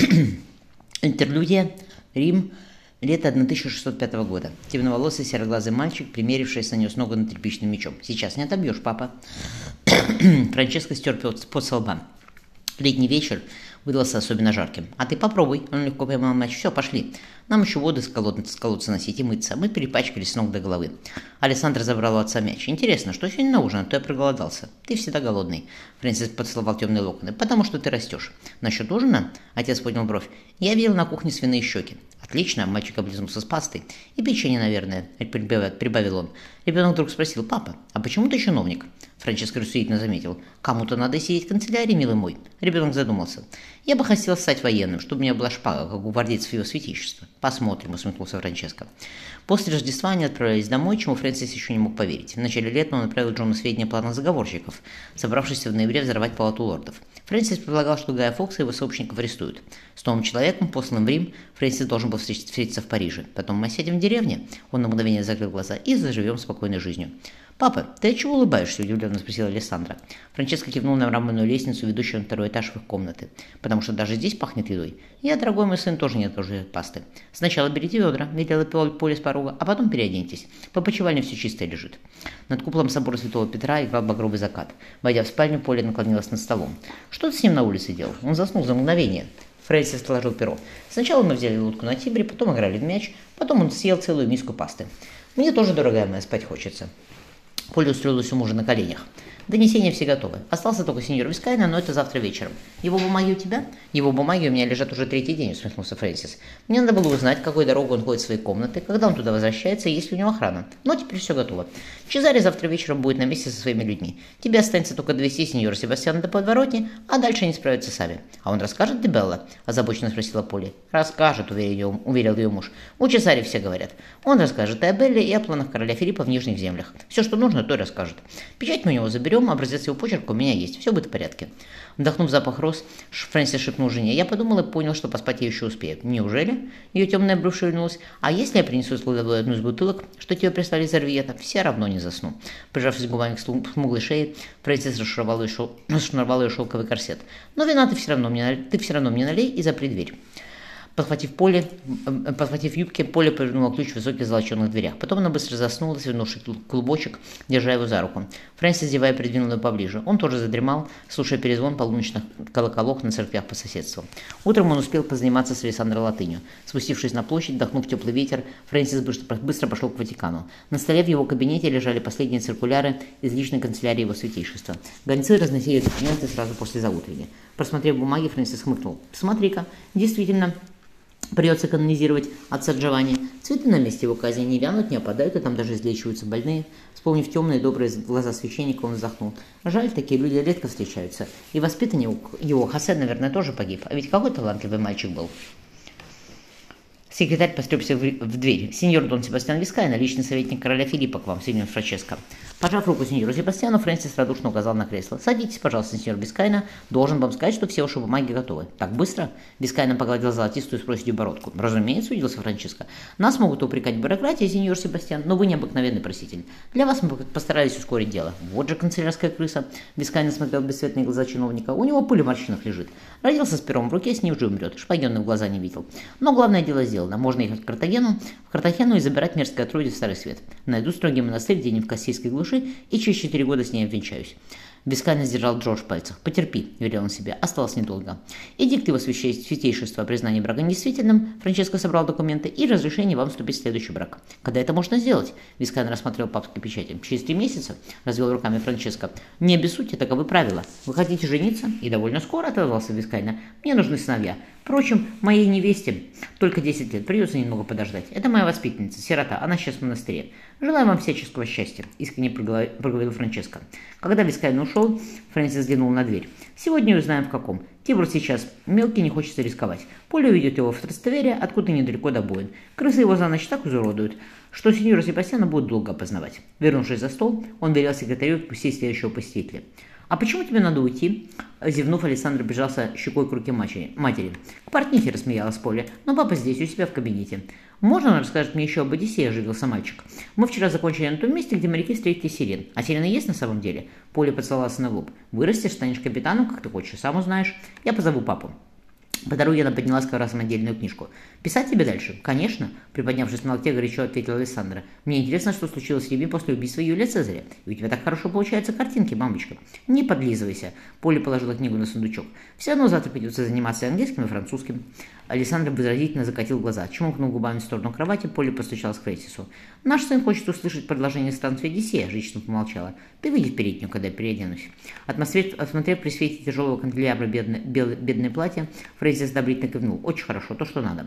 Интерлюдия. Рим. Лето 1605 года. Темноволосый сероглазый мальчик, примерившийся нанес ногу над тряпичным мечом. «Сейчас не отобьешь, папа». Франческо стер пот со. Летний вечер выдался особенно жарким. «А ты попробуй», — он легко поймал мяч. «Все, пошли. Нам еще воду с колодца, с колодца носить и мыться. Мы перепачкались с ног до головы». Александр забрал у отца мяч. «Интересно, что сегодня на ужин? А то я проголодался». «Ты всегда голодный», — Фрэнсис поцеловал темные локоны. «Потому что ты растешь». «Насчет ужина?» — отец поднял бровь. «Я видел на кухне свиные щеки». «Отлично», — мальчик облизнулся с пастой. «И печенье, наверное», — прибавил он. Ребенок вдруг спросил, «Папа, а почему ты чиновник?» Франческо рассудительно заметил. «Кому-то надо сидеть в канцелярии, милый мой». Ребенок задумался. «Я бы хотел стать военным, чтобы у меня была шпага, как у гвардейцев его святейшества». «Посмотрим», — усмехнулся Франческо. После Рождества они отправились домой, чему Фрэнсис еще не мог поверить. В начале лета он отправил Джону сведения о планах заговорщиков, собравшихся в ноябре взорвать палату лордов. Фрэнсис предполагал, что Гая Фокса и его сообщников арестуют. С новым человеком, посланным в Рим, Фрэнсис должен был встретиться в Париже. Потом мы сядем в деревне, он на мгновение закрыл глаза, и заживем спокойной жизнью. «Папа, ты от чего улыбаешься?» – удивленно спросила Александра. Франческа кивнул на мраморную лестницу, ведущую на второй этаж в их комнаты. «Потому что даже здесь пахнет едой. Я, дорогой мой сын, тоже не отложу пасты. Сначала берите ведра, велела поле с порога, а потом переоденьтесь. По почевальне все чистое лежит». Над куполом собора Святого Петра играл багровый закат. Войдя в спальню, Поле наклонилась над столом. «Что ты с ним на улице делал? Он заснул за мгновение». Фрэнсис положил перо. Сначала мы взяли лодку на Тибре, потом играли в мяч, потом он съел целую миску пасты. Мне тоже, дорогая моя, спать хочется. Поля устроилась у мужа на коленях. Донесения все готовы. Остался только сеньор Вискайна, но это завтра вечером. Его бумаги у тебя? Его бумаги у меня лежат уже третий день, усмехнулся Фрэнсис. Мне надо было узнать, какой дорогой он ходит в свои комнаты, когда он туда возвращается и есть ли у него охрана. Но теперь все готово. Чезаре завтра вечером будет на месте со своими людьми. Тебе останется только довести сеньора Себастьяна до подворотни, а дальше они справятся сами. А он расскажет Дебелла? Озабоченно спросила Поли. Расскажет, уверил, уверил ее муж. У Чезаре все говорят. Он расскажет и о Белле, и о планах короля Филиппа в Нижних землях. Все, что нужно, то и расскажет. Печать мы у него заберем, образец его почерка у меня есть. Все будет в порядке. Вдохнув запах роз, Фрэнсис шепнул жене. Я подумал и понял, что поспать я еще успею. Неужели? Ее темная бровь шевельнулась. А если я принесу кладовой одну из бутылок, что тебе прислали из Арвиета, все равно не засну. Прижавшись губами к смуглой шее, Фрэнсис расшнуровал ее, шел... ее шелковый корсет. Но вина ты все равно мне, ты все равно мне налей и запри дверь. Подхватив поле, подхватив юбки, поле повернула ключ в высоких золоченных дверях. Потом она быстро заснула, свернувший клубочек, держа его за руку. Фрэнсис, зевая, придвинул ее поближе. Он тоже задремал, слушая перезвон полуночных колоколов на церквях по соседству. Утром он успел позаниматься с Александрой Латынью. Спустившись на площадь, вдохнув теплый ветер, Фрэнсис быстро, пошел к Ватикану. На столе в его кабинете лежали последние циркуляры из личной канцелярии его святейшества. Гонцы разносили документы сразу после заутренней. Просмотрев бумаги, Фрэнсис хмыкнул. «Смотри-ка, действительно, Придется канонизировать отца Джованни. Цветы на месте его казни не вянут, не опадают, и там даже излечиваются больные. Вспомнив темные добрые глаза священника, он вздохнул. Жаль, такие люди редко встречаются. И воспитанник его, Хосе, наверное, тоже погиб. А ведь какой талантливый мальчик был. Секретарь поскребся в, в дверь. «Сеньор Дон Себастьян Вискайна, личный советник короля Филиппа к вам, сеньор Франческо». Пожав руку сеньору Себастьяну, Фрэнсис радушно указал на кресло. «Садитесь, пожалуйста, сеньор Вискайна. Должен вам сказать, что все ваши бумаги готовы». «Так быстро?» Вискайна погладил золотистую с проседью бородку. «Разумеется», — удивился Франческо. «Нас могут упрекать в бюрократии, сеньор Себастьян, но вы необыкновенный проситель. Для вас мы постарались ускорить дело». «Вот же канцелярская крыса!» Вискайна смотрел в бесцветные глаза чиновника. «У него пыль в морщинах лежит. Родился с пером в руке, с ним же умрет. Шпаги, он, в глаза не видел. Но главное дело сделано. Можно ехать в Картагену, в Картахену и забирать мерзкое отродье в Старый Свет. Найду строгий монастырь где-нибудь в кастильской глуши и через четыре года с ней обвенчаюсь. Вискайна сдержал дрожь в пальцах. «Потерпи», — велел он себе, — осталось недолго. Эдикт его святейшества о признании брака недействительным, Франческо собрал документы и разрешение вам вступить в следующий брак. «Когда это можно сделать?» Вискайна рассмотрел папские печати. «Через три месяца?» — развел руками Франческо. «Не обессудьте, таковы правила. Вы хотите жениться?» «И довольно скоро», — отозвался Вискайна. «Мне нужны сыновья. Впрочем, моей невесте только 10 лет, придется немного подождать. Это моя воспитанница, сирота, она сейчас в монастыре. Желаю вам всяческого счастья», — искренне проговорил Франческо. Когда Вискайн ушел, Фрэнсис взглянул на дверь. «Сегодня узнаем, в каком. Тибр сейчас мелкий, не хочется рисковать. Поля уведет его в Трастевере, откуда недалеко до боен. Крысы его за ночь так изуродуют, что сеньора Себастьяна будет долго опознавать». Вернувшись за стол, он велел секретарю пустить следующего посетителя. «А почему тебе надо уйти?» Зевнув, Александр прижался щекой к руке матери. матери. «К портнихе», — рассмеялась Поля. «Но папа здесь, у себя в кабинете». «Можно он расскажет мне еще об Одиссее?» – оживился мальчик. «Мы вчера закончили на том месте, где моряки встретили сирен. А сирены есть на самом деле?» Поля поцеловался на лоб. «Вырастешь, станешь капитаном, как ты хочешь, сам узнаешь. Я позову папу». По дороге она подняла с ковра самодельную книжку. «Писать тебе дальше?» «Конечно», — приподнявшись на локте, горячо ответила Александра. «Мне интересно, что случилось с Риме после убийства Юлия Цезаря. И у тебя так хорошо получаются картинки, мамочка». «Не подлизывайся», — Поля положила книгу на сундучок. «Все равно завтра придется заниматься английским и французским». Александра выразительно закатил глаза, чмокнул губами в сторону кровати, Поля постучалась к Фрэнсису. «Наш сын хочет услышать продолжение станции Одиссея», — женщина помолчала. «Ты выйди в переднюю, когда я переоденусь». Осмотрев при свете тяжелого канделябра бедное, бедное платье, Фрэнсис одобрительно кивнул. «Очень хорошо, то, что надо».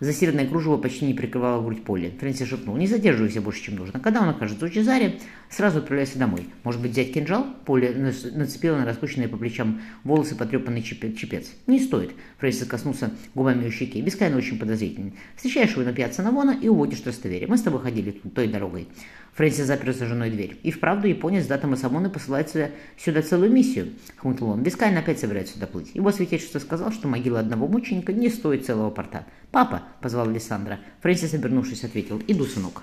Засиранное кружево почти не прикрывало грудь Полли. Фрэнсис шепнул, не задерживайся больше, чем нужно. Когда он окажется у Чезаре, сразу отправляйся домой. Может быть, взять кинжал? Полли нацепила на распущенные по плечам волосы потрепанный чепец. Не стоит. Фрэнсис коснулся губами у щеки. Бескайно очень подозрительный. Встречаешь его на пьяце Навона и уводишь Трастевере. Мы с тобой ходили той дорогой. Фрэнсис запер за женой дверь. И вправду японец дата Масамоны посылает сюда, целую миссию, хмыкнул он. Бескайн опять собирается сюда плыть. Его святейшество сказал, что могила одного мученика не стоит целого порта. «Папа!» — позвал Александра. Фрэнсис, обернувшись, ответил. «Иду, сынок».